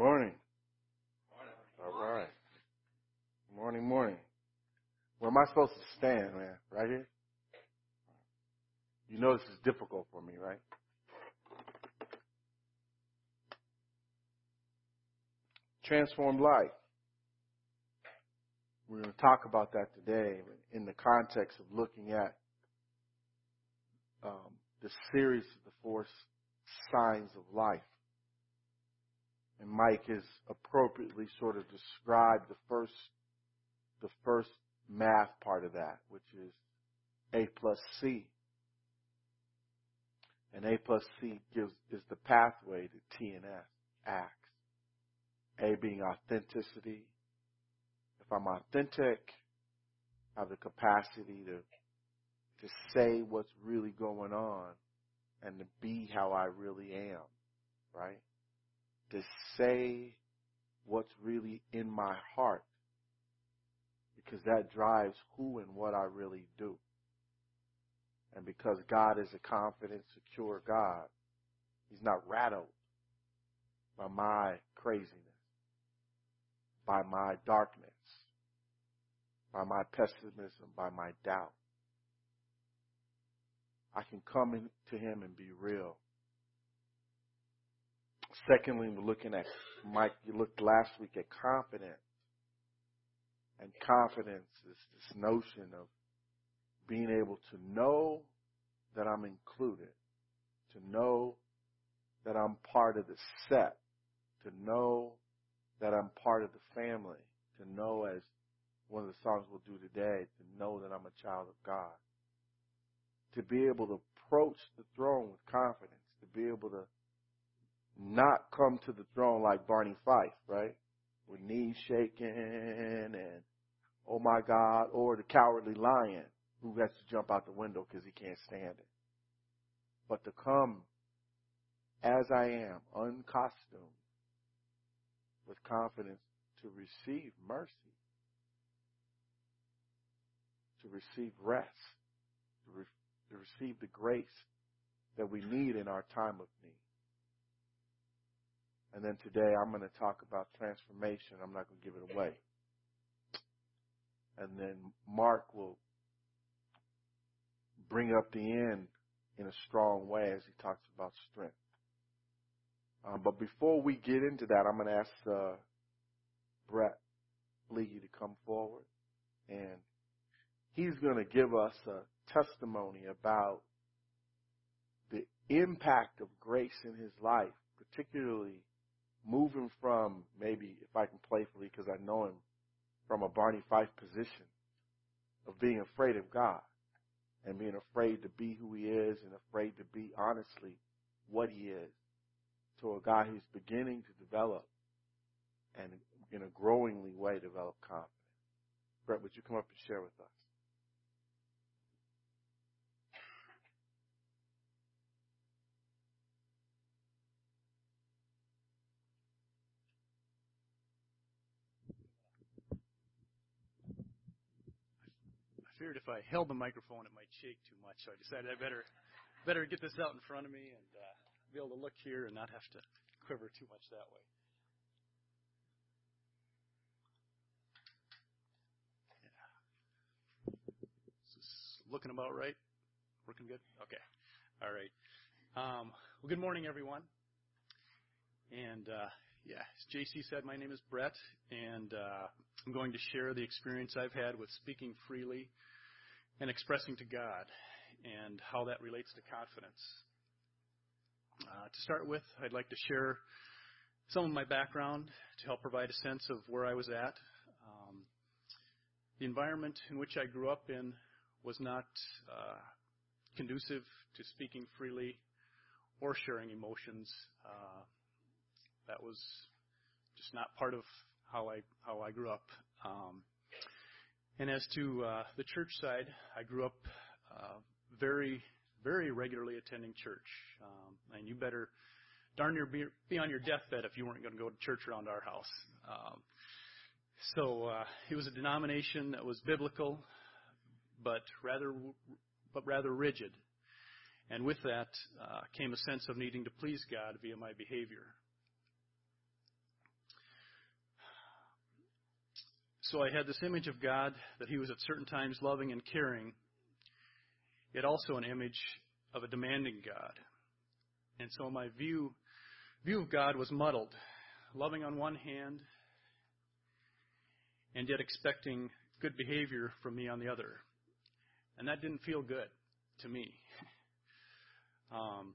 Morning. All right. Morning, morning. Where am I supposed to stand, man? Right here? You know this is difficult for me, right? Transformed life. We're going to talk about that today in the context of looking at um, the series of the four signs of life. And Mike has appropriately sort of described the first, the first math part of that, which is A plus C. And A plus C gives, is the pathway to T and S acts. A being authenticity. If I'm authentic, I have the capacity to, to say what's really going on and to be how I really am, right? To say what's really in my heart because that drives who and what I really do. And because God is a confident, secure God, He's not rattled by my craziness, by my darkness, by my pessimism, by my doubt. I can come into Him and be real. Secondly, we're looking at, Mike, you looked last week at confidence. And confidence is this notion of being able to know that I'm included, to know that I'm part of the set, to know that I'm part of the family, to know as one of the songs we'll do today, to know that I'm a child of God. To be able to approach the throne with confidence, to be able to not come to the throne like Barney Fife, right? With knees shaking and oh my God, or the cowardly lion who has to jump out the window because he can't stand it. But to come as I am, uncostumed, with confidence to receive mercy, to receive rest, to, re- to receive the grace that we need in our time of need. And then today I'm going to talk about transformation. I'm not going to give it away. And then Mark will bring up the end in a strong way as he talks about strength. Um, but before we get into that, I'm going to ask uh, Brett Leahy to come forward. And he's going to give us a testimony about the impact of grace in his life, particularly moving from maybe, if I can playfully, because I know him, from a Barney Fife position of being afraid of God and being afraid to be who he is and afraid to be honestly what he is to a guy who's beginning to develop and in a growingly way develop confidence. Brett, would you come up and share with us? Feared if I held the microphone, it might shake too much. So I decided I better better get this out in front of me and uh, be able to look here and not have to quiver too much that way. Yeah. Looking about right? Working good? Okay. All right. Um, well, good morning, everyone. And uh, yeah, as JC said, my name is Brett, and uh, I'm going to share the experience I've had with speaking freely and expressing to God and how that relates to confidence. Uh, to start with, I'd like to share some of my background to help provide a sense of where I was at. Um, the environment in which I grew up in was not uh, conducive to speaking freely or sharing emotions. Uh, that was just not part of how I how I grew up. Um, as to uh, the church side, I grew up uh, very, very regularly attending church. Um, and you better darn near be, be on your deathbed if you weren't going to go to church around our house. Um, so uh, it was a denomination that was biblical, but rather, but rather rigid. And with that uh, came a sense of needing to please God via my behavior. So I had this image of God that He was at certain times loving and caring, yet also an image of a demanding God. And so my view view of God was muddled, loving on one hand, and yet expecting good behavior from me on the other. And that didn't feel good to me. Um,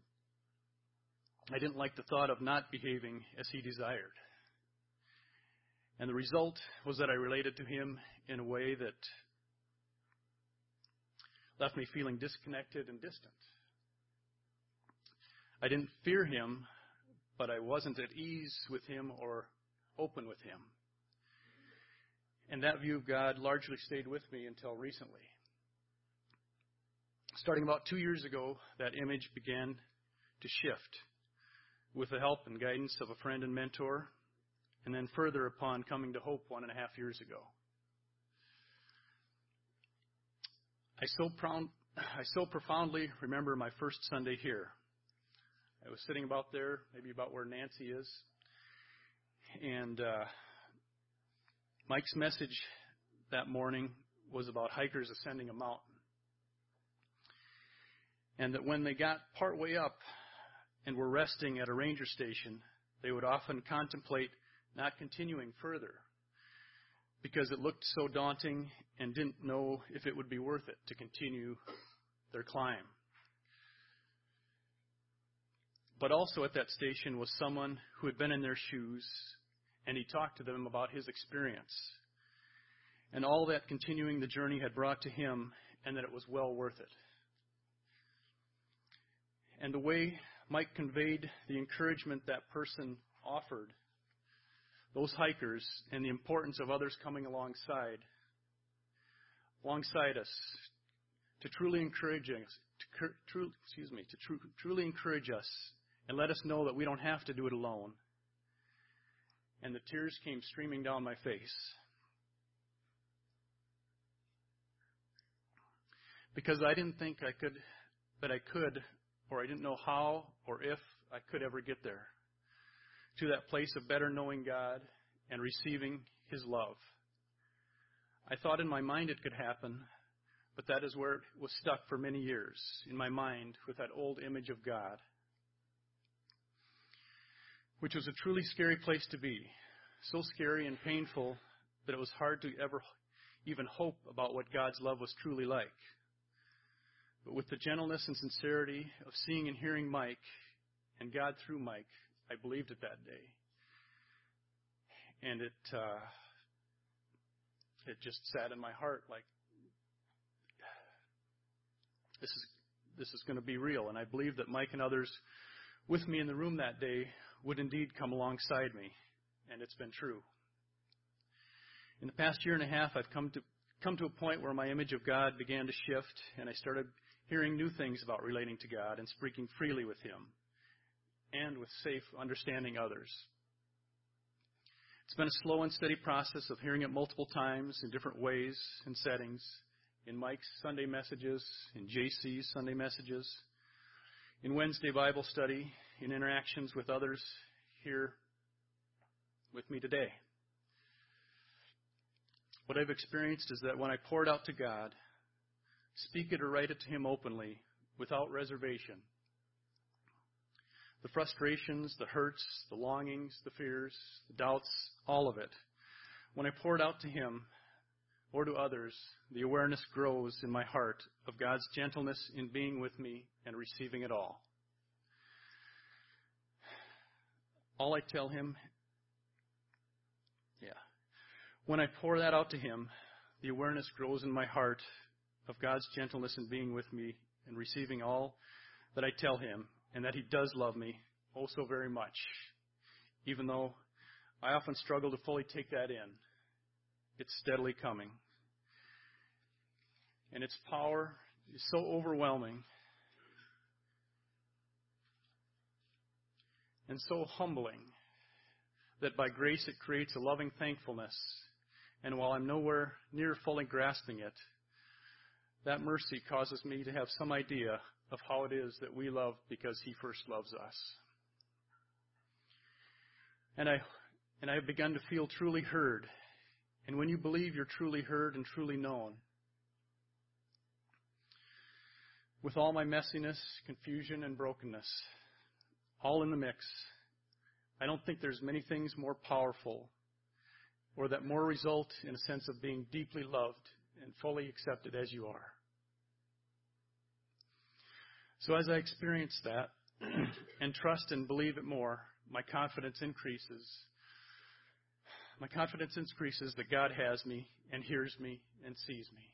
I didn't like the thought of not behaving as he desired. And the result was that I related to him in a way that left me feeling disconnected and distant. I didn't fear him, but I wasn't at ease with him or open with him. And that view of God largely stayed with me until recently. Starting about two years ago, that image began to shift with the help and guidance of a friend and mentor, and then further upon coming to Hope one and a half years ago. I so, proud, I so profoundly remember my first Sunday here. I was sitting about there, maybe about where Nancy is, and uh, Mike's message that morning was about hikers ascending a mountain. And that when they got partway up and were resting at a ranger station, they would often contemplate not continuing further because it looked so daunting and didn't know if it would be worth it to continue their climb. But also at that station was someone who had been in their shoes and he talked to them about his experience and all that continuing the journey had brought to him and that it was well worth it. And the way Mike conveyed the encouragement that person offered those hikers and the importance of others coming alongside alongside us to truly encourage us to excuse me to tru, truly encourage us and let us know that we don't have to do it alone and the tears came streaming down my face. Because I didn't think I could, that I could, or I didn't know how or if I could ever get there. To that place of better knowing God and receiving His love. I thought in my mind it could happen, but that is where it was stuck for many years in my mind with that old image of God which was a truly scary place to be. So scary and painful that it was hard to ever even hope about what God's love was truly like. But with the gentleness and sincerity of seeing and hearing Mike and God through Mike, I believed it that day. And it, uh, it just sat in my heart like, this is, this is going to be real. And I believe that Mike and others with me in the room that day would indeed come alongside me, and it's been true. In the past year and a half, I've come to come to a point where my image of God began to shift, and I started hearing new things about relating to God and speaking freely with Him, and with safe, understanding others. It's been a slow and steady process of hearing it multiple times in different ways and settings, in Mike's Sunday messages, in JC's Sunday messages, in Wednesday Bible study, in interactions with others here with me today. What I've experienced is that when I pour it out to God, speak it or write it to Him openly, without reservation, the frustrations, the hurts, the longings, the fears, the doubts, all of it, when I pour it out to Him or to others, the awareness grows in my heart of God's gentleness in being with me and receiving it all. all I tell him, yeah. When I pour that out to him, the awareness grows in my heart of God's gentleness in being with me and receiving all that I tell him and that he does love me oh so very much. Even though I often struggle to fully take that in, it's steadily coming. And its power is so overwhelming and so humbling that by grace it creates a loving thankfulness. And while I'm nowhere near fully grasping it, that mercy causes me to have some idea of how it is that we love because He first loves us. And I, and I have begun to feel truly heard And when you believe you're truly heard and truly known, with all my messiness, confusion, and brokenness, all in the mix, I don't think there's many things more powerful or that more result in a sense of being deeply loved and fully accepted as you are. So as I experience that and trust and believe it more, my confidence increases. My confidence increases that God has me and hears me and sees me.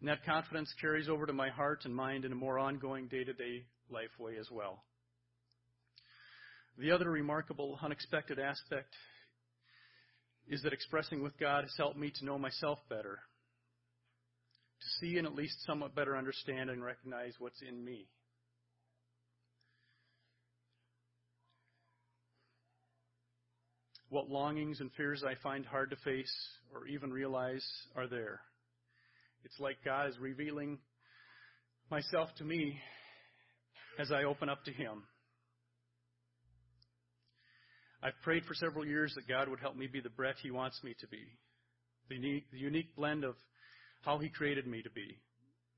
And that confidence carries over to my heart and mind in a more ongoing day to day life way as well. The other remarkable, unexpected aspect is that expressing with God has helped me to know myself better, to see and at least somewhat better understand and recognize what's in me. What longings and fears I find hard to face or even realize are there. It's like God is revealing myself to me as I open up to Him. I've prayed for several years that God would help me be the Brett He wants me to be. The unique blend of how He created me to be.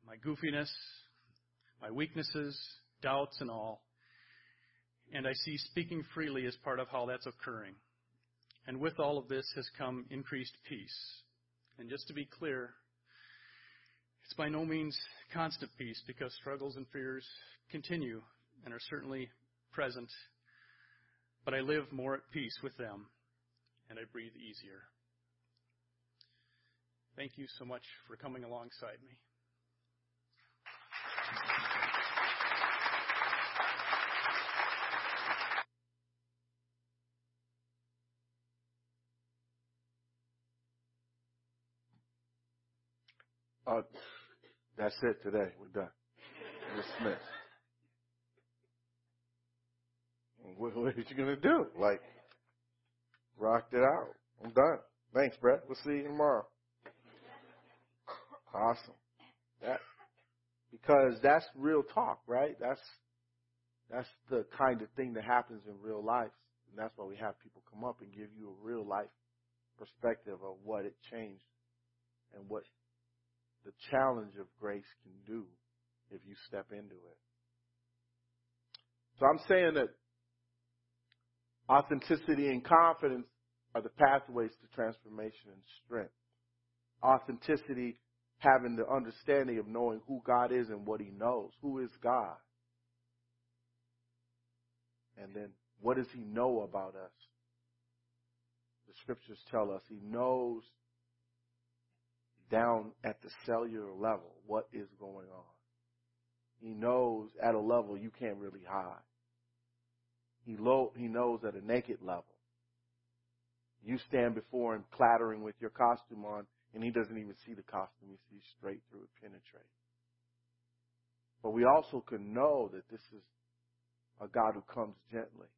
My goofiness, my weaknesses, doubts, and all. And I see speaking freely as part of how that's occurring. And with all of this has come increased peace. And just to be clear, it's by no means constant peace because struggles and fears continue and are certainly present. But I live more at peace with them and I breathe easier. Thank you so much for coming alongside me. Uh, that's it today. We're done. Dismissed. What, what are you gonna do? Like, rocked it out. I'm done. Thanks, Brett. We'll see you tomorrow. Awesome. That because that's real talk, right? That's that's the kind of thing that happens in real life, and that's why we have people come up and give you a real life perspective of what it changed and what the challenge of grace can do if you step into it. So I'm saying that authenticity and confidence are the pathways to transformation and strength. Authenticity having the understanding of knowing who God is and what he knows. Who is God? And then what does he know about us? The scriptures tell us he knows down at the cellular level what is going on. He knows at a level you can't really hide. He, lo- he knows at a naked level. You stand before him clattering with your costume on, and he doesn't even see the costume. He sees straight through it, penetrate. But we also can know that this is a God who comes gently.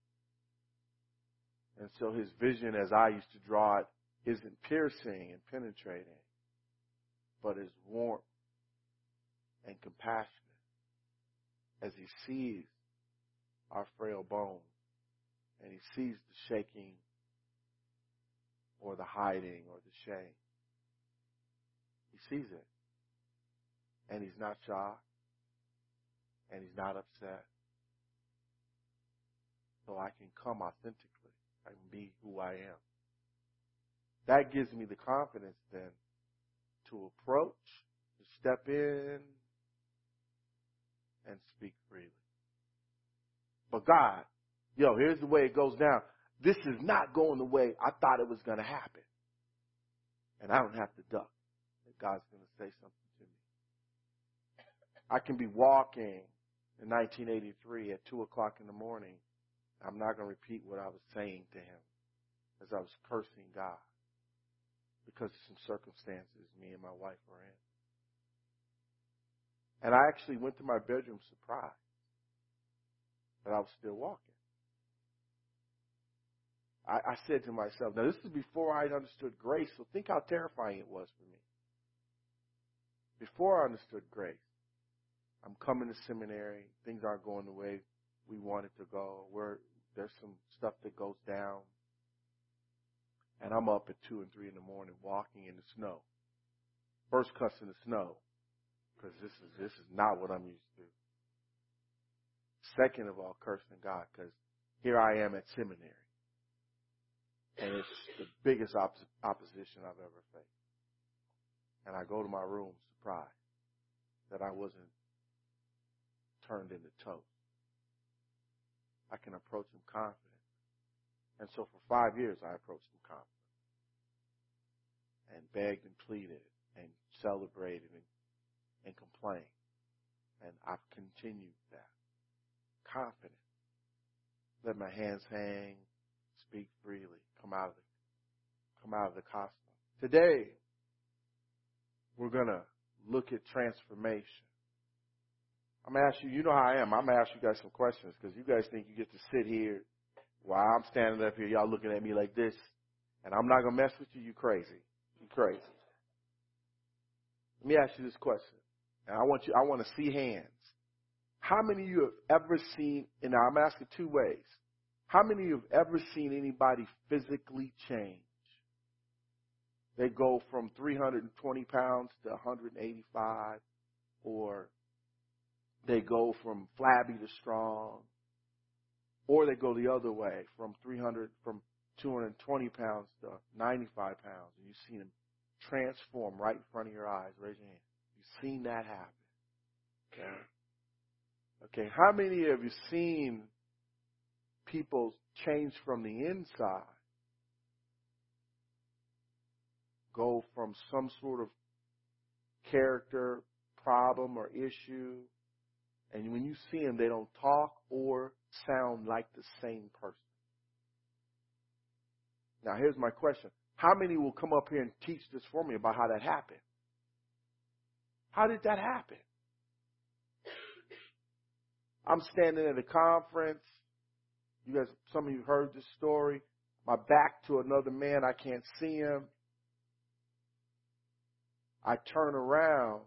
And so his vision, as I used to draw it, isn't piercing and penetrating, but is warm and compassionate as he sees our frail bones and he sees the shaking or the hiding or the shame. Sees it. And he's not shocked. And he's not upset. So I can come authentically. I can be who I am. That gives me the confidence then to approach, to step in, and speak freely. But God yo, here's the way it goes down. This is not going the way I thought it was going to happen. And I don't have to duck. God's going to say something to me. I can be walking in 1983 at 2 o'clock in the morning. I'm not going to repeat what I was saying to him as I was cursing God because of some circumstances me and my wife were in. And I actually went to my bedroom surprised that I was still walking. I, I said to myself, now this is before I understood grace, so think how terrifying it was for me. Before I understood grace, I'm coming to seminary, things aren't going the way we wanted to go. Where there's some stuff that goes down. And I'm up at two and three in the morning walking in the snow. First cuss in the snow. Because this is this is not what I'm used to. Second of all, cursing God, because here I am at seminary. And it's the biggest op- opposition I've ever faced. And I go to my room surprised that I wasn't turned into toast. I can approach him confident. And so for five years, I approached him confident and begged and pleaded and celebrated and, and complained. And I've continued that. Confident. Let my hands hang, speak freely, come out of the, come out of the costume. Today, we're gonna look at transformation. I'm gonna ask you, you know how I am. I'm gonna ask you guys some questions because you guys think you get to sit here while I'm standing up here, y'all looking at me like this, and I'm not gonna mess with you. You crazy. You crazy. Let me ask you this question, and I want you. I want to see hands. How many of you have ever seen? And I'm asking two ways. How many of you have ever seen anybody physically change? They go from 320 pounds to 185, or they go from flabby to strong, or they go the other way from 300, from 220 pounds to 95 pounds, and you've seen them transform right in front of your eyes. Raise your hand. You've seen that happen. Okay. Okay. How many of you seen people change from the inside? Go from some sort of character problem or issue and when you see them, they don't talk or sound like the same person. Now, here's my question. How many will come up here and teach this for me about how that happened? How did that happen? I'm standing at a conference. You guys, some of you heard this story. My back to another man. I can't see him. I turn around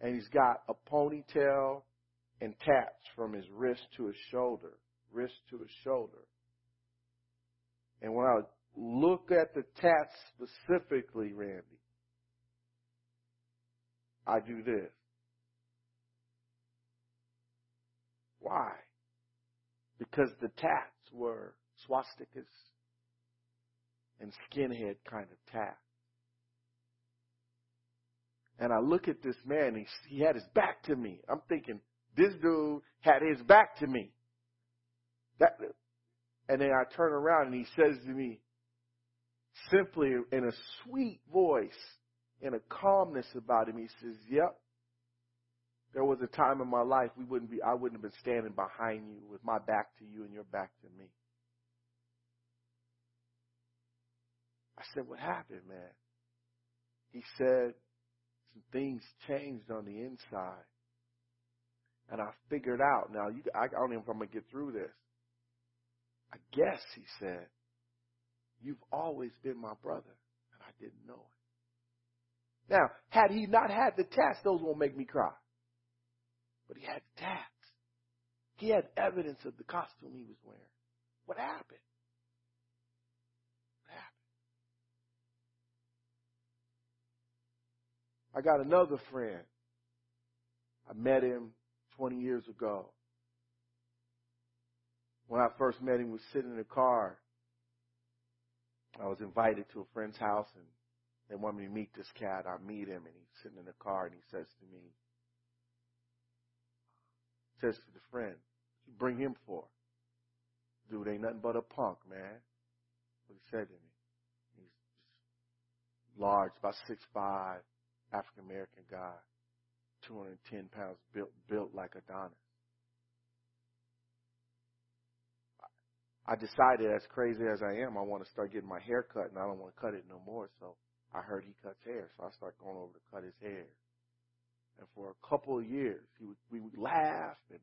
and he's got a ponytail and tats from his wrist to his shoulder, wrist to his shoulder. And when I look at the tats specifically, Randy, I do this. Why? Because the tats were swastikas and skinhead kind of tats. And I look at this man, he, he had his back to me. I'm thinking, this dude had his back to me. That, and then I turn around and he says to me, simply in a sweet voice, in a calmness about him, he says, Yep. There was a time in my life we wouldn't be I wouldn't have been standing behind you with my back to you and your back to me. I said, What happened, man? He said, Some things changed on the inside. And I figured out now. You, I, don't even know if I'm gonna get through this. I guess he said, "You've always been my brother, and I didn't know it." Now, had he not had the tats, those won't make me cry. But he had the tats. He had evidence of the costume he was wearing. What happened? What happened? I got another friend. I met him 20 years ago. When I first met him, we was sitting in a car. I was invited to a friend's house and they wanted me to meet this cat. I meet him and he's sitting in the car and he says to me, says to the friend, you bring him for? Dude ain't nothing but a punk, man. What he said to me. He's large, about six five, African American guy. 210 pounds, built built like Adonis. I decided, as crazy as I am, I want to start getting my hair cut, and I don't want to cut it no more. So I heard he cuts hair, so I started going over to cut his hair. And for a couple of years, he would, we would laugh and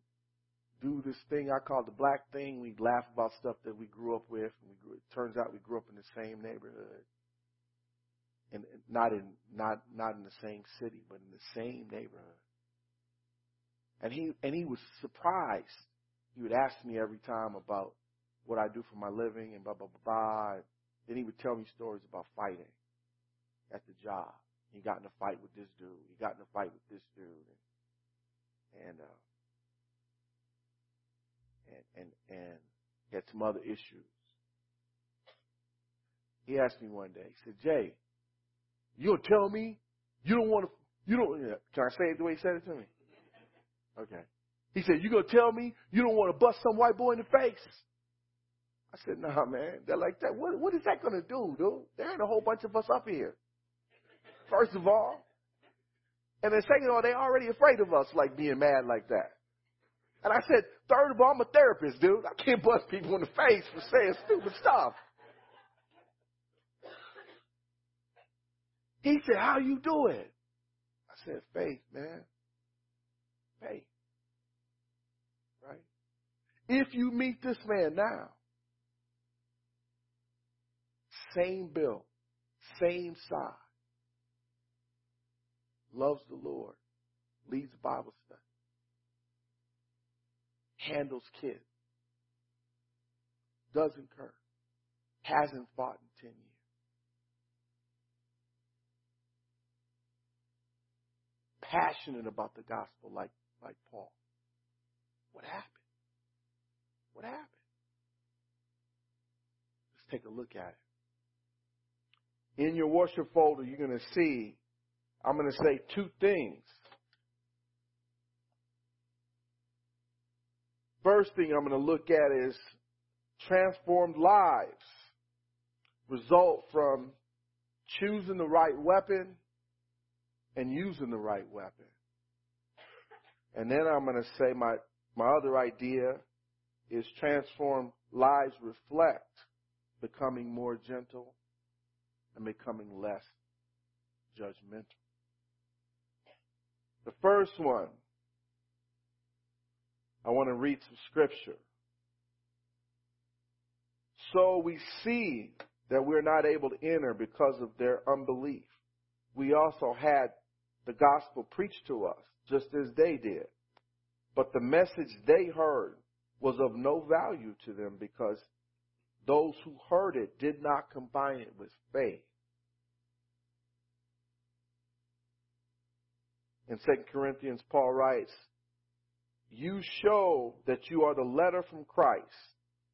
do this thing I call the black thing. We'd laugh about stuff that we grew up with. And we grew, it turns out we grew up in the same neighborhood and not in not not in the same city, but in the same neighborhood. And he and he was surprised. He would ask me every time about what I do for my living and blah blah blah blah. Then he would tell me stories about fighting at the job. He got in a fight with this dude. He got in a fight with this dude, and and uh, and and and had some other issues. He asked me one day. He said, "Jay, you gonna tell me you don't want to? You don't? Can I say it the way he said it to me? Okay. He said, "You gonna tell me you don't want to bust some white boy in the face?" I said, "Nah, man. They're like that. What What is that gonna do, dude? There ain't a whole bunch of us up here. First of all, and then second of all, they already afraid of us, like being mad like that." And I said, third of all, I'm a therapist, dude. I can't bust people in the face for saying stupid stuff. He said, how you do it? I said, faith, man. Faith. Right? If you meet this man now, same bill, same size, loves the Lord, leads Bible study, handles kids, doesn't curse, hasn't fought Passionate about the gospel like, like Paul. What happened? What happened? Let's take a look at it. In your worship folder, you're going to see, I'm going to say two things First thing I'm going to look at is transformed lives result from choosing the right weapon and using the right weapon. And then I'm going to say my, my other idea is transform lives reflect becoming more gentle and becoming less judgmental. The first one, I want to read some scripture. So we see that we're not able to enter because of their unbelief. We also had the gospel preached to us, just as they did. But the message they heard was of no value to them because those who heard it did not combine it with faith. In 2 Corinthians, Paul writes, you show that you are the letter from Christ,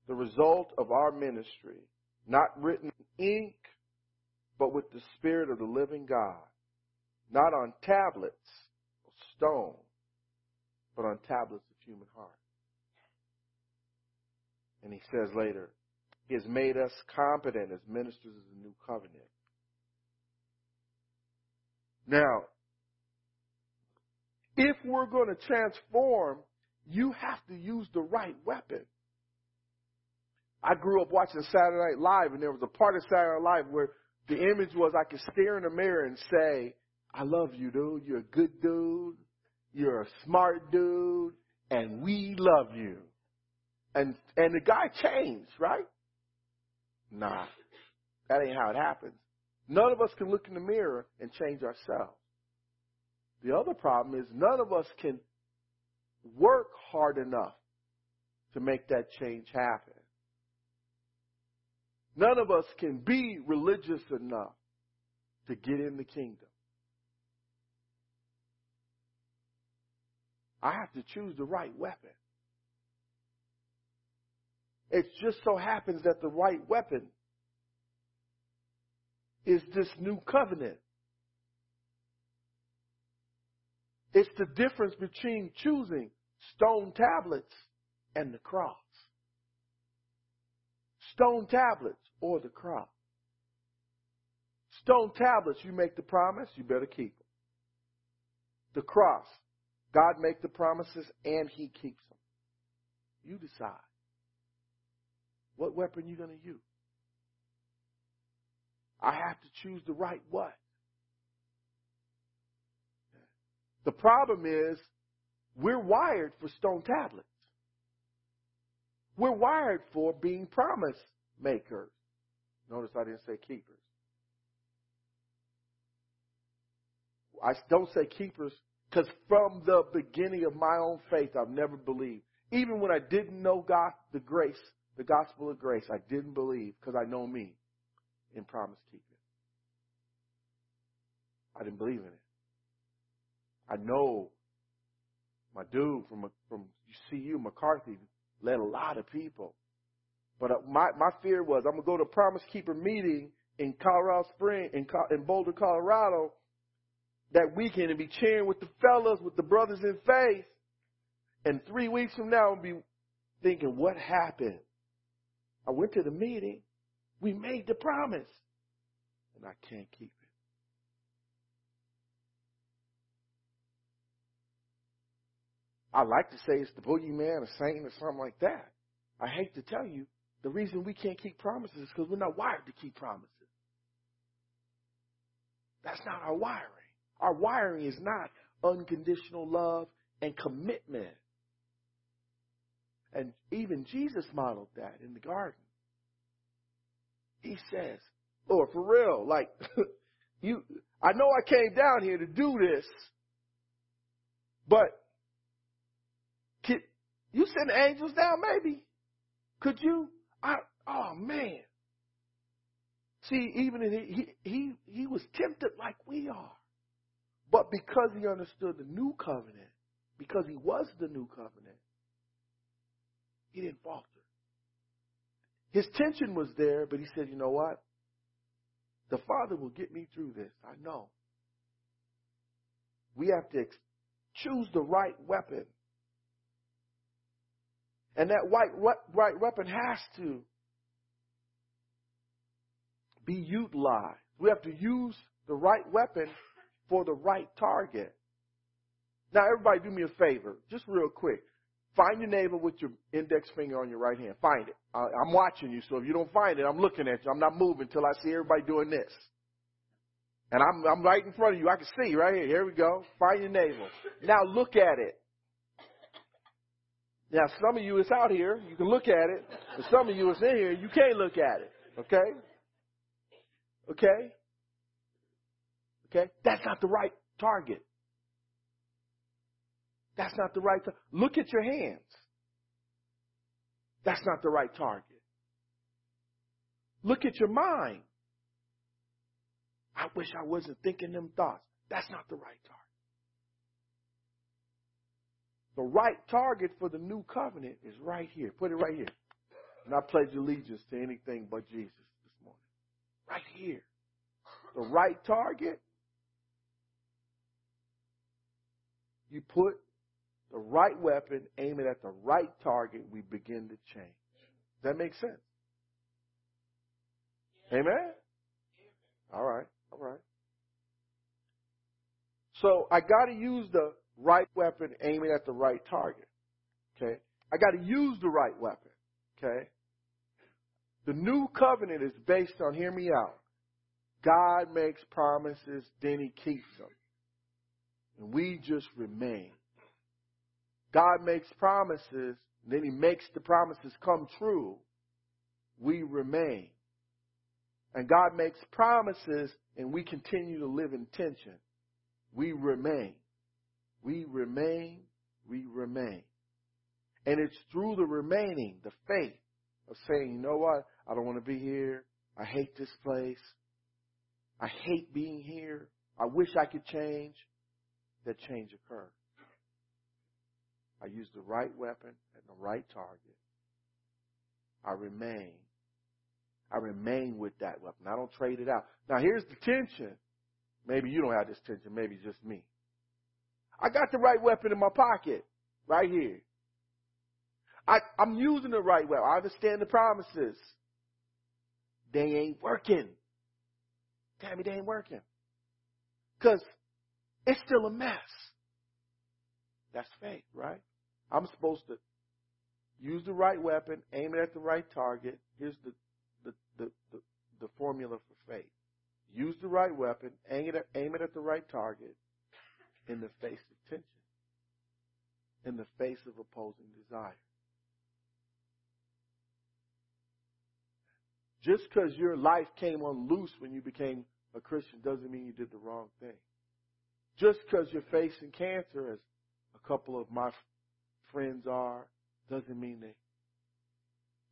the result of our ministry, not written in ink, but with the Spirit of the living God, not on tablets of stone, but on tablets of human heart. And he says later, He has made us competent as ministers of the new covenant. Now, if we're going to transform, you have to use the right weapon. I grew up watching Saturday Night Live, and there was a part of Saturday Night Live where the image was I could stare in the mirror and say, I love you, dude. You're a good dude. You're a smart dude. And we love you. And, and the guy changed, right? Nah. That ain't how it happens. None of us can look in the mirror and change ourselves. The other problem is none of us can work hard enough to make that change happen. None of us can be religious enough to get in the kingdom. I have to choose the right weapon. It just so happens that the right weapon is this new covenant. It's the difference between choosing stone tablets and the cross. Stone tablets or the cross. Stone tablets, you make the promise, you better keep them. The cross, God make the promises and he keeps them. You decide. What weapon you're going to use? I have to choose the right what? The problem is we're wired for stone tablets. We're wired for being promise makers. Notice I didn't say keepers. I don't say keepers because from the beginning of my own faith, I've never believed. Even when I didn't know God, the grace, the gospel of grace, I didn't believe because I know me. in promise keeping. I didn't believe in it. I know my dude from from CU McCartney led a lot of people, but uh, my my fear was I'm gonna go to Promise Keeper meeting in Colorado Spring in in Boulder, Colorado, that weekend and be cheering with the fellas, with the brothers in faith, and three weeks from now I'll be thinking, what happened? I went to the meeting, we made the promise, and I can't keep it. I like to say it's the boogeyman, a Satan, or something like that. I hate to tell you, the reason we can't keep promises is because we're not wired to keep promises. That's not our wiring. Our wiring is not unconditional love and commitment. And even Jesus modeled that in the garden. He says, Lord, for real, like, you, I know I came down here to do this, but you send angels down maybe? Could you? I, oh man. See, even in he, he, he was tempted like we are. But because he understood the new covenant, because he was the new covenant, he didn't falter. His tension was there, but he said, you know what? The Father will get me through this. I know. We have to ex- choose the right weapon. And that right, right weapon has to be utilized. We have to use the right weapon for the right target. Now, everybody, do me a favor, just real quick. Find your neighbor with your index finger on your right hand. Find it. I'm watching you, so if you don't find it, I'm looking at you. I'm not moving until I see everybody doing this. And I'm, I'm right in front of you. I can see right here. Here we go. Find your neighbor. Now look at it. Now, some of you is out here. You can look at it. And some of you is in here. You can't look at it. Okay? Okay? Okay? That's not the right target. That's not the right target. Look at your hands. That's not the right target. Look at your mind. I wish I wasn't thinking them thoughts. That's not the right target. The right target for the new covenant is right here. Put it right here. And I pledge allegiance to anything but Jesus this morning. Right here. The right target you put the right weapon, aim it at the right target, we begin to change. Does that make sense? Amen? All right, all right. So I got to use the right weapon, aim it at the right target. Okay? I got to use the right weapon. Okay? The new covenant is based on, hear me out. God makes promises, then he keeps them and we just remain. God makes promises, then He makes the promises come true. We remain. And God makes promises, and we continue to live in tension. We remain. We remain. We remain. And it's through the remaining, the faith of saying, you know what? I don't want to be here. I hate this place. I hate being here. I wish I could change that change occur. I use the right weapon and the right target. I remain. I remain with that weapon. I don't trade it out. Now here's the tension. Maybe you don't have this tension. Maybe just me. I got the right weapon in my pocket. Right here. I, I'm using the right weapon. I understand the promises. They ain't working. Me they ain't working. Because it's still a mess. That's faith, right? I'm supposed to use the right weapon, aim it at the right target. Here's the the the, the, the formula for faith. Use the right weapon, aim it, at, aim it at the right target in the face of tension, in the face of opposing desire. Just because your life came on loose when you became a Christian doesn't mean you did the wrong thing. Just because you're facing cancer, as a couple of my friends are, doesn't mean they're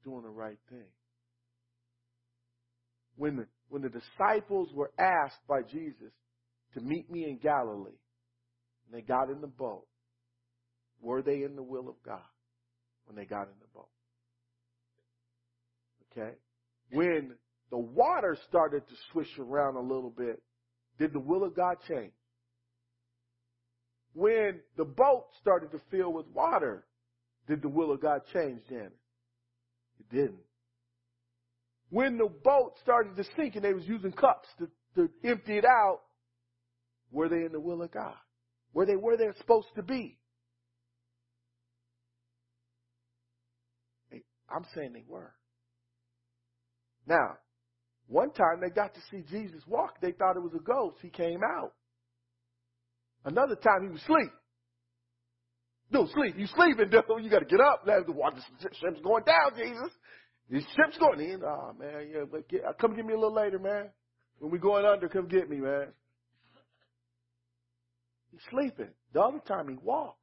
doing the right thing. When the, when the disciples were asked by Jesus to meet me in Galilee, and they got in the boat, were they in the will of God when they got in the boat? Okay? When the water started to swish around a little bit, did the will of God change? When the boat started to fill with water, did the will of God change then? It didn't. When the boat started to sink and they was using cups to, to empty it out, were they in the will of God? Were they where they're supposed to be? I'm saying they were. Now, one time they got to see Jesus walk. They thought it was a ghost. He came out. Another time he was asleep. No, sleep. You sleeping, dude. You got to get up. The water ship's going down, Jesus. The ship's going in. Oh, man. Yeah, but get, uh, come get me a little later, man. When we going under, come get me, man. He's sleeping. The other time he walks.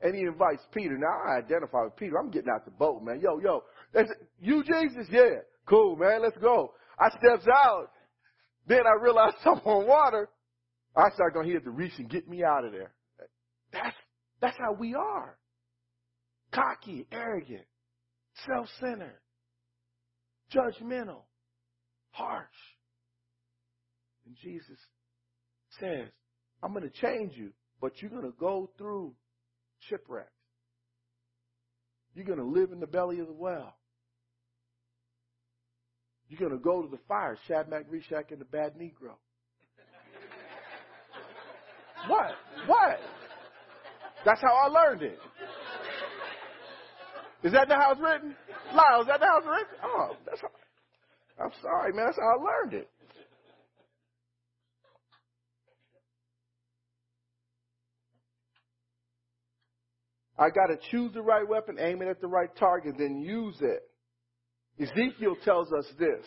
And he invites Peter. Now I identify with Peter. I'm getting out the boat, man. Yo, yo. That's, You Jesus? Yeah. Cool, man. Let's go. I steps out. Then I realize I'm on water. I start going, he had to reach and get me out of there. That's, that's how we are. Cocky, arrogant, self-centered, judgmental, harsh. And Jesus says, I'm going to change you, but you're going to go through shipwrecks. You're going to live in the belly of the well. You're going to go to the fire, Shadrach, Meshach, and the bad Negro. What? What? That's how I learned it. Is that the house written? Lyle, is that the house written? Oh, that's how, I'm sorry, man. That's how I learned it. I got to choose the right weapon, aim it at the right target, then use it. Ezekiel tells us this.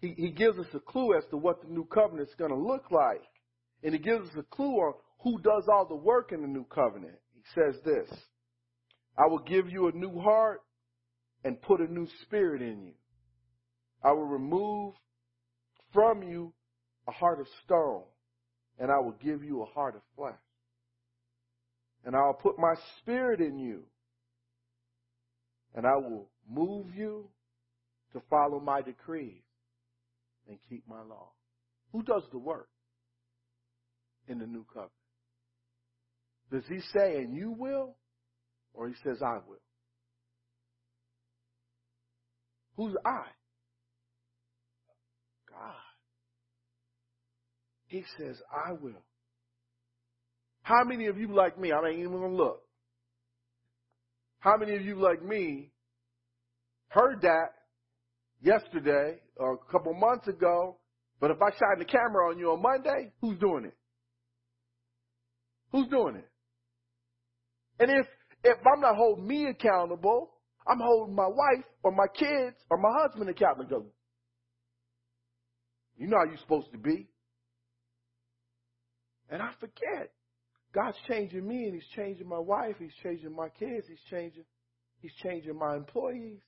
He, he gives us a clue as to what the new covenant is going to look like. And he gives us a clue on who does all the work in the new covenant. He says this I will give you a new heart and put a new spirit in you. I will remove from you a heart of stone, and I will give you a heart of flesh. And I will put my spirit in you and I will move you to follow my decrees and keep my law. Who does the work in the new covenant? Does he say, and you will? Or he says, I will? Who's I? God. He says, I will. How many of you like me? I ain't even gonna look. How many of you, like me, heard that yesterday or a couple months ago, but if I shine the camera on you on Monday, who's doing it? Who's doing it? And if, if I'm not holding me accountable, I'm holding my wife or my kids or my husband accountable. You know how you're supposed to be. And I forget. God's changing me and he's changing my wife, he's changing my kids, he's changing he's changing my employees.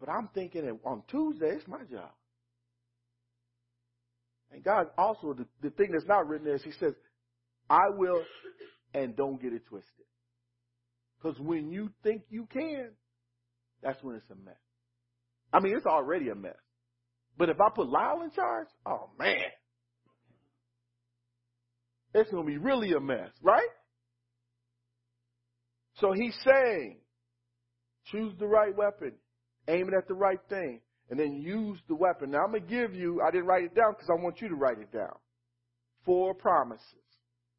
But I'm thinking that on Tuesday it's my job. And God also the, the thing that's not written there is he says, I will and don't get it twisted. Because when you think you can, that's when it's a mess. I mean, it's already a mess. But if I put Lyle in charge, oh man, it's going to be really a mess, right? So he's saying, choose the right weapon, aim it at the right thing, and then use the weapon. Now I'm going to give you, I didn't write it down because I want you to write it down. Four promises,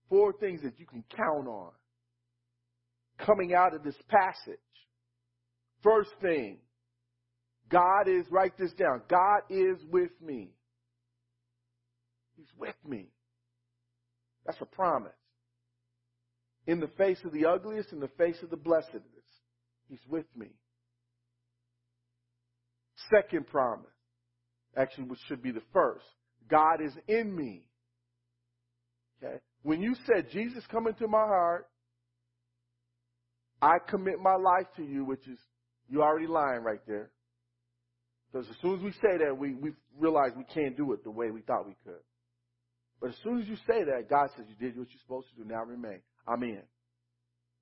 four things that you can count on coming out of this passage. First thing, God is, write this down, God is with me. He's with me. That's a promise. In the face of the ugliest, in the face of the blessedness, He's with me. Second promise, actually, which should be the first God is in me. Okay? When you said, Jesus, come into my heart, I commit my life to you, which is, you already lying right there. Because as soon as we say that, we, we realize we can't do it the way we thought we could. But as soon as you say that, God says you did what you're supposed to do. Now remain. I'm in.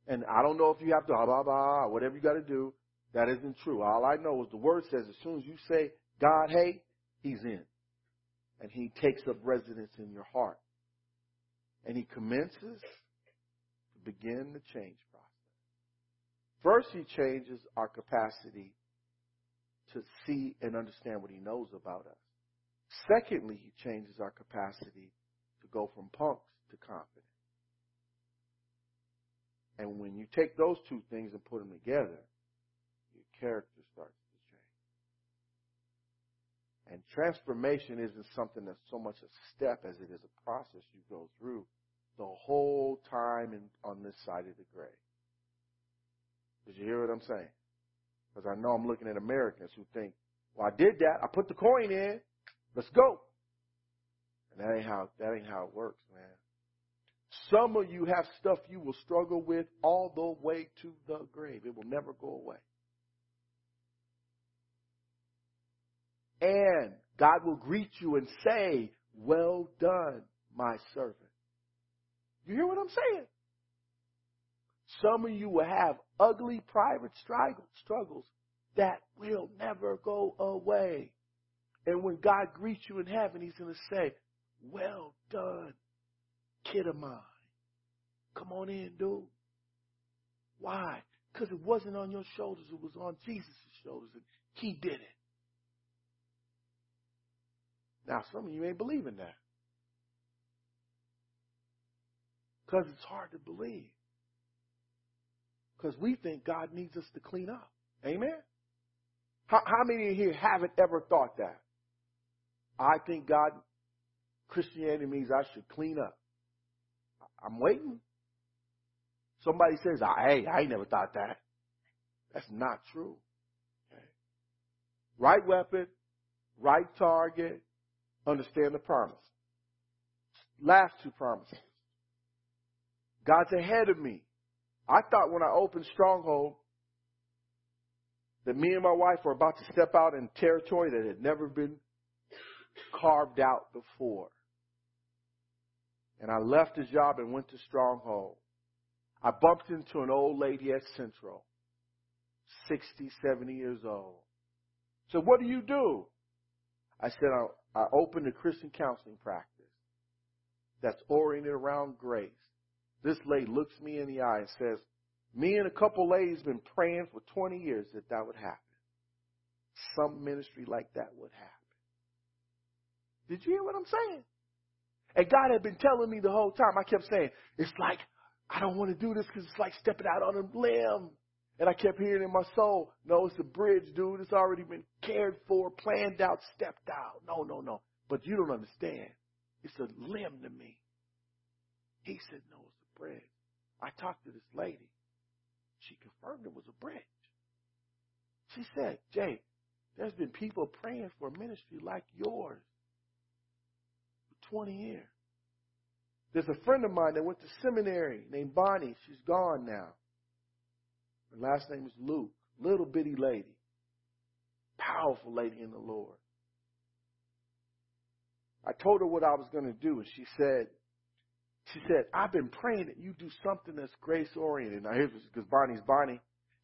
And I don't know if you have to blah blah blah whatever you got to do. That isn't true. All I know is the word says as soon as you say God, hey, He's in, and He takes up residence in your heart, and He commences to begin the change process. First, He changes our capacity to see and understand what He knows about us. Secondly, He changes our capacity to go from punks to confident. And when you take those two things and put them together, character starts to change. And transformation isn't something that's so much a step as it is a process you go through the whole time in, on this side of the grave. Did you hear what I'm saying? Because I know I'm looking at Americans who think, well, I did that. I put the coin in. Let's go. And that ain't how, that ain't how it works, man. Some of you have stuff you will struggle with all the way to the grave. It will never go away. And God will greet you and say, Well done, my servant. You hear what I'm saying? Some of you will have ugly private struggles that will never go away. And when God greets you in heaven, He's going to say, Well done, kid of mine. Come on in, dude. Why? Because it wasn't on your shoulders, it was on Jesus' shoulders, and he did it. Now, some of you ain't believing that. Because it's hard to believe. Because we think God needs us to clean up. Amen? How, how many of you here haven't ever thought that? I think God, Christianity means I should clean up. I'm waiting. Somebody says, hey, I ain't never thought that. That's not true. Okay. Right weapon, right target, understand the promise. Last two promises. God's ahead of me. I thought when I opened Stronghold that me and my wife were about to step out in territory that had never been carved out before. And I left the job and went to Stronghold. I bumped into an old lady at Central, 60, 70 years old. So what do you do? I said, I, opened a Christian counseling practice that's oriented around grace. This lady looks me in the eye and says, me and a couple ladies been praying for 20 years that that would happen. Some ministry like that would happen. Did you hear what I'm saying? And God had been telling me the whole time. I kept saying, it's like, I don't want to do this because it's like stepping out on a limb. And I kept hearing in my soul, no, it's a bridge, dude. It's already been cared for, planned out, stepped out. No, no, no. But you don't understand. It's a limb to me. He said, no, it's a bridge. I talked to this lady. She confirmed it was a bridge. She said, Jay, there's been people praying for a ministry like yours for 20 years. There's a friend of mine that went to seminary named Bonnie. She's gone now. Her last name is Luke. Little bitty lady. Powerful lady in the Lord. I told her what I was going to do, and she said, she said, I've been praying that you do something that's grace oriented. Now here's because Bonnie's Bonnie.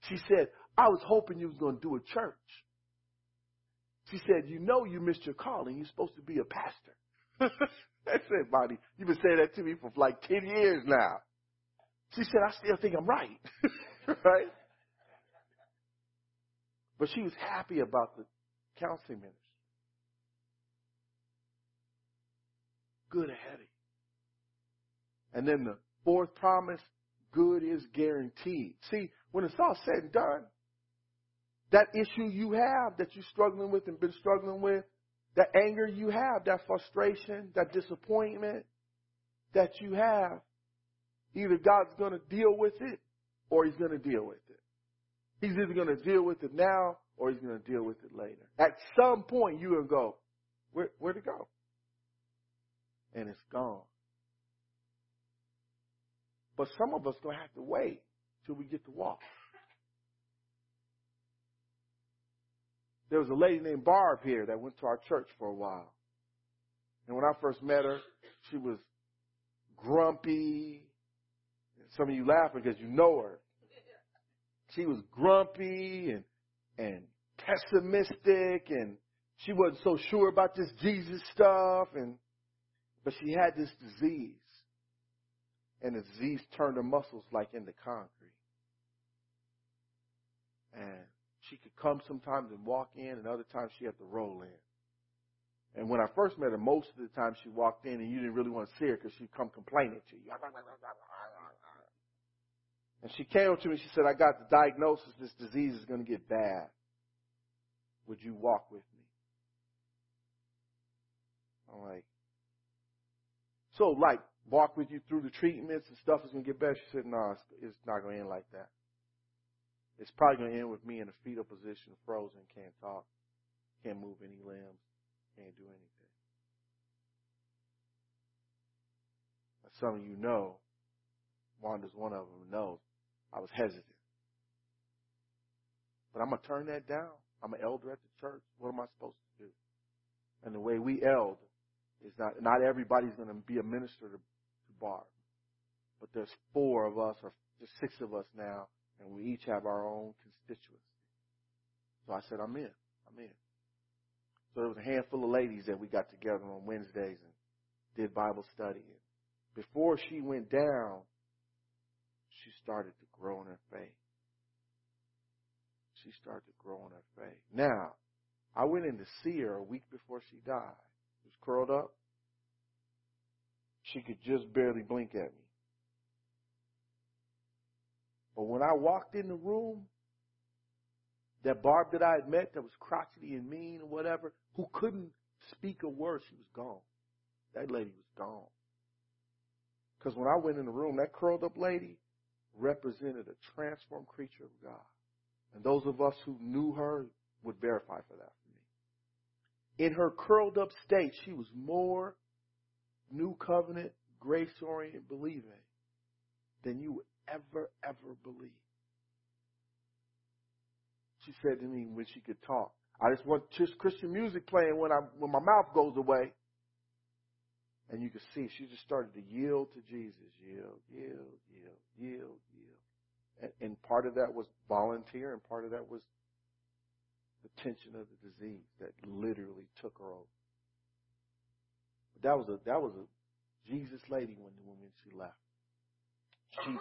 She said, I was hoping you was going to do a church. She said, you know you missed your calling. You're supposed to be a pastor. I said, Bonnie, you've been saying that to me for like 10 years now. She said, I still think I'm right. right? But she was happy about the counseling ministry. Good ahead. And then the fourth promise, good is guaranteed. See, when it's all said and done, that issue you have that you're struggling with and been struggling with, that anger you have, that frustration, that disappointment that you have, either God's going to deal with it or he's going to deal with it. He's either going to deal with it now or he's going to deal with it later. At some point, going to go, where, where'd it go? And it's gone. But some of us going to have to wait till we get to walk. there was a lady named Barb here that went to our church for a while. And when I first met her, she was grumpy. Some of you laughing because you know her. She was grumpy and and pessimistic and she wasn't so sure about this Jesus stuff and but she had this disease. And the disease turned her muscles like into concrete. And she could come sometimes and walk in and other times she had to roll in. And when I first met her, most of the time she walked in and you didn't really want to see her because she'd come complaining to you. And she came to me, she said, I got the diagnosis, this disease is going to get bad. Would you walk with me? I'm like, so like, walk with you through the treatments and stuff is going to get better? She said, no, it's, it's not going to end like that. It's probably going to end with me in a fetal position, frozen, can't talk, can't move any limbs, can't do anything. As some of you know, Wanda's one of them knows, I was hesitant. But I'm going to turn that down. I'm an elder at the church. What am I supposed to do? And the way we eld is not, not everybody's going to be a minister to, to Barb. But there's four of us or there's six of us now and we each have our own constituency. So I said, I'm in. I'm in. So there was a handful of ladies that we got together on Wednesdays and did Bible study. And before she went down, she started to grow in her faith. She started to grow in her faith. Now, I went in to see her a week before she died. She was curled up. She could just barely blink at me. But when I walked in the room, that Barb that I had met that was crotchety and mean or whatever, who couldn't speak a word, she was gone. That lady was gone. Because when I went in the room, that curled up lady represented a transformed creature of God. And those of us who knew her would verify for that for me. In her curled up state, she was more new covenant, grace oriented believing than you would ever, ever believe. She said to me when she could talk, I just want just Christian music playing when I when my mouth goes away. And you could see she just started to yield to Jesus. Yield, yield, yield, yield, yield. And, and part of that was volunteer and part of that was the tension of the disease that literally took her over. But that was a that was a Jesus lady when the woman she left. She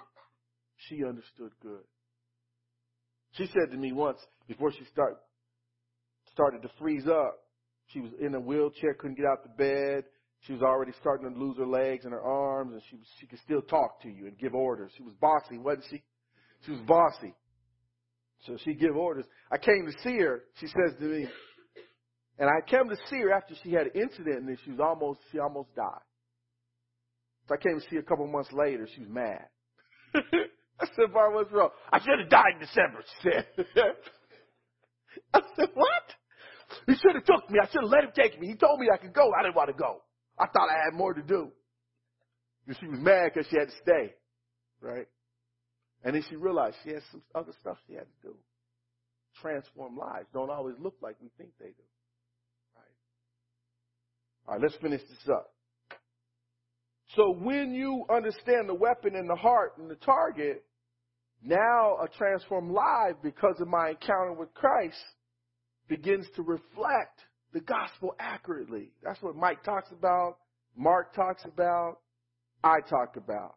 she understood good. She said to me once before she start, started to freeze up, she was in a wheelchair, couldn't get out the bed. She was already starting to lose her legs and her arms, and she she could still talk to you and give orders. She was bossy, wasn't she? She was bossy. So she give orders. I came to see her. She says to me, and I came to see her after she had an incident, and then she was almost she almost died. So I came to see her a couple months later. She was mad. I said, Barb, what's wrong? I should have died in December, she said. I said, what? He should have took me. I should have let him take me. He told me I could go. I didn't want to go. I thought I had more to do. And she was mad because she had to stay. Right? And then she realized she had some other stuff she had to do. Transform lives. Don't always look like we think they do. Right? All right, let's finish this up. So when you understand the weapon and the heart and the target, now a transformed life because of my encounter with Christ begins to reflect the gospel accurately. That's what Mike talks about, Mark talks about, I talk about.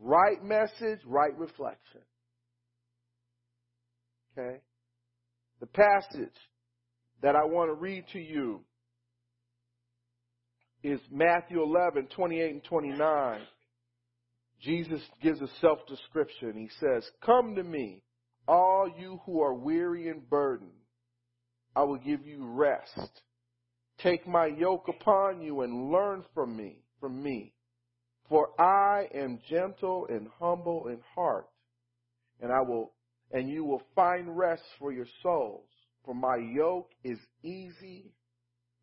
Right message, right reflection. Okay? The passage that I want to read to you is Matthew 11, 28 and 29. Jesus gives a self-description. He says, Come to me, all you who are weary and burdened. I will give you rest. Take my yoke upon you and learn from me, from me. For I am gentle and humble in heart, and I will, and you will find rest for your souls. For my yoke is easy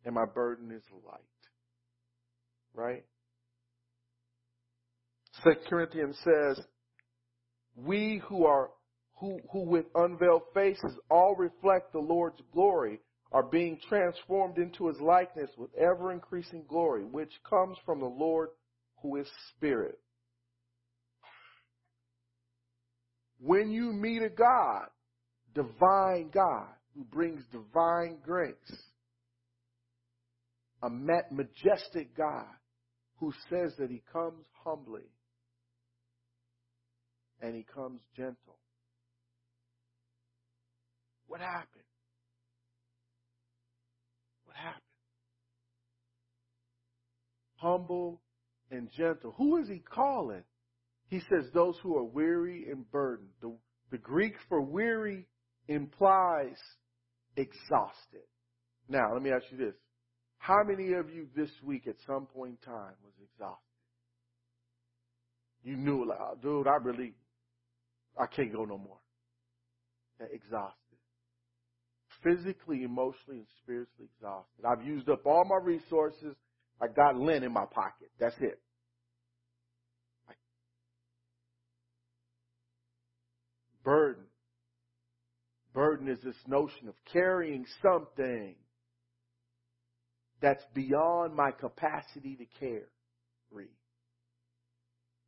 and my burden is light right? Second Corinthians says, we who are who, who with unveiled faces all reflect the Lord's glory are being transformed into his likeness with ever increasing glory, which comes from the Lord who is Spirit. When you meet a God, divine God, who brings divine grace, a majestic God who says that he comes humbly and he comes gentle. What happened? What happened? Humble and gentle. Who is he calling? He says those who are weary and burdened. The, the Greek for weary implies exhausted. Now, let me ask you this. How many of you this week at some point in time was exhausted? You knew, like, oh, dude, I really, I can't go no more. exhausted. Physically, emotionally, and spiritually exhausted. I've used up all my resources. I got lint in my pocket. That's it. burden. Burden is this notion of carrying something that's beyond my capacity to carry.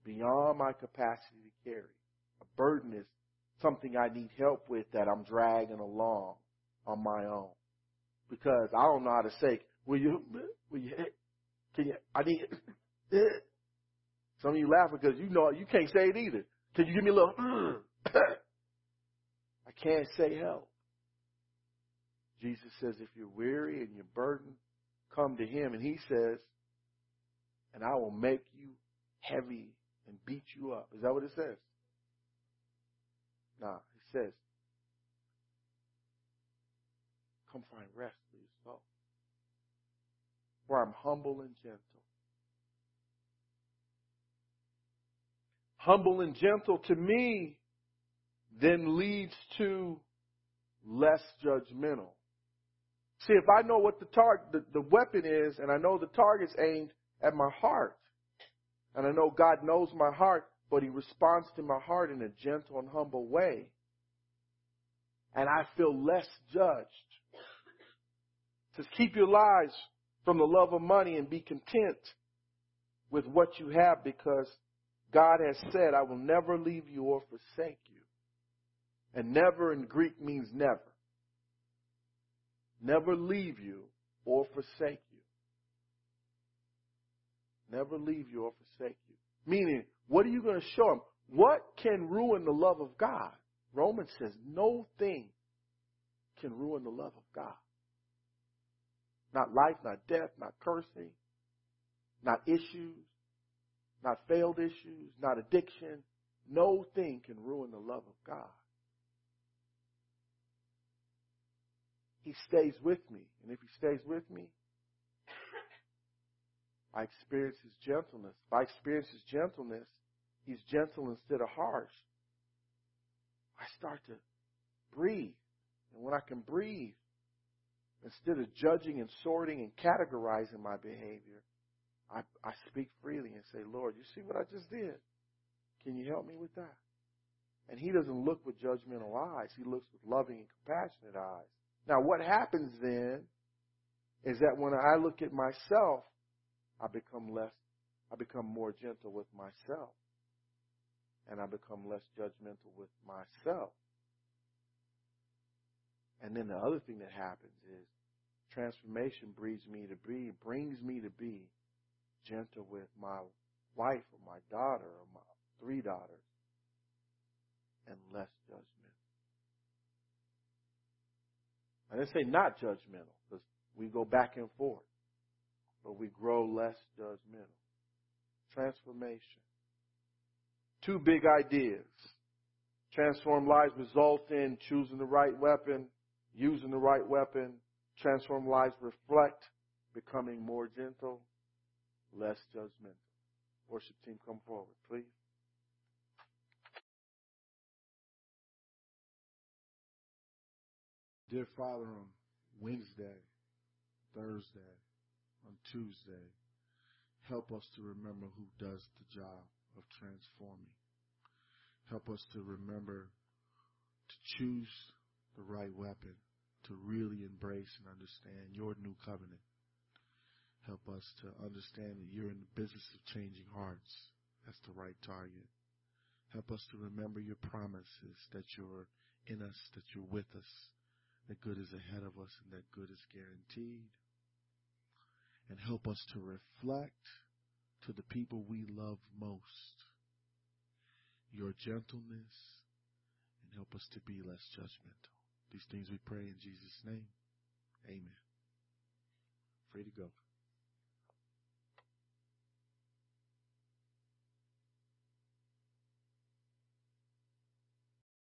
Beyond my capacity to carry. A burden is something I need help with that I'm dragging along on my own. Because I don't know how to say, will you, will you, can you, I need, some of you laugh because you know, you can't say it either. Can you give me a little, I can't say help. Jesus says, if you're weary and you're burdened, come to him. And he says, and I will make you heavy and beat you up. Is that what it says? Nah, it says, come find rest for your soul. Where I'm humble and gentle. Humble and gentle to me then leads to less judgmental. See, if I know what the target, the, the weapon is, and I know the target's aimed at my heart, and I know God knows my heart, but He responds to my heart in a gentle and humble way, and I feel less judged. Says, keep your lives from the love of money and be content with what you have because God has said, I will never leave you or forsake you. And never in Greek means never never leave you or forsake you. Never leave you or forsake you. Meaning, what are you going to show them? What can ruin the love of God? Romans says no thing can ruin the love of God. Not life, not death, not cursing, not issues, not failed issues, not addiction. No thing can ruin the love of God. He stays with me. And if he stays with me, I experience his gentleness. If I experience his gentleness, he's gentle instead of harsh. I start to breathe. And when I can breathe, instead of judging and sorting and categorizing my behavior, I, I speak freely and say, Lord, you see what I just did? Can you help me with that? And he doesn't look with judgmental eyes. He looks with loving and compassionate eyes. Now, what happens then is that when I look at myself, I become less, I become more gentle with myself. And I become less judgmental with myself. And then the other thing that happens is transformation breeds me to be, brings me to be gentle with my wife or my daughter or my three daughters and less judgmental. I didn't say not judgmental, because we go back and forth, but we grow less judgmental. Transformation. Two big ideas. Transform lives result in choosing the right weapon, using the right weapon. Transform lives reflect becoming more gentle, less judgmental. Worship team, come forward, please. Dear Father, on Wednesday, Thursday, on Tuesday, help us to remember who does the job of transforming. Help us to remember to choose the right weapon to really embrace and understand your new covenant. Help us to understand that you're in the business of changing hearts. That's the right target. Help us to remember your promises that you're in us, that you're with us, that good is ahead of us, and that good is guaranteed. And help us to reflect to the people we love most your gentleness and help us to be less judgmental. These things we pray in Jesus' name. Amen. Free to go.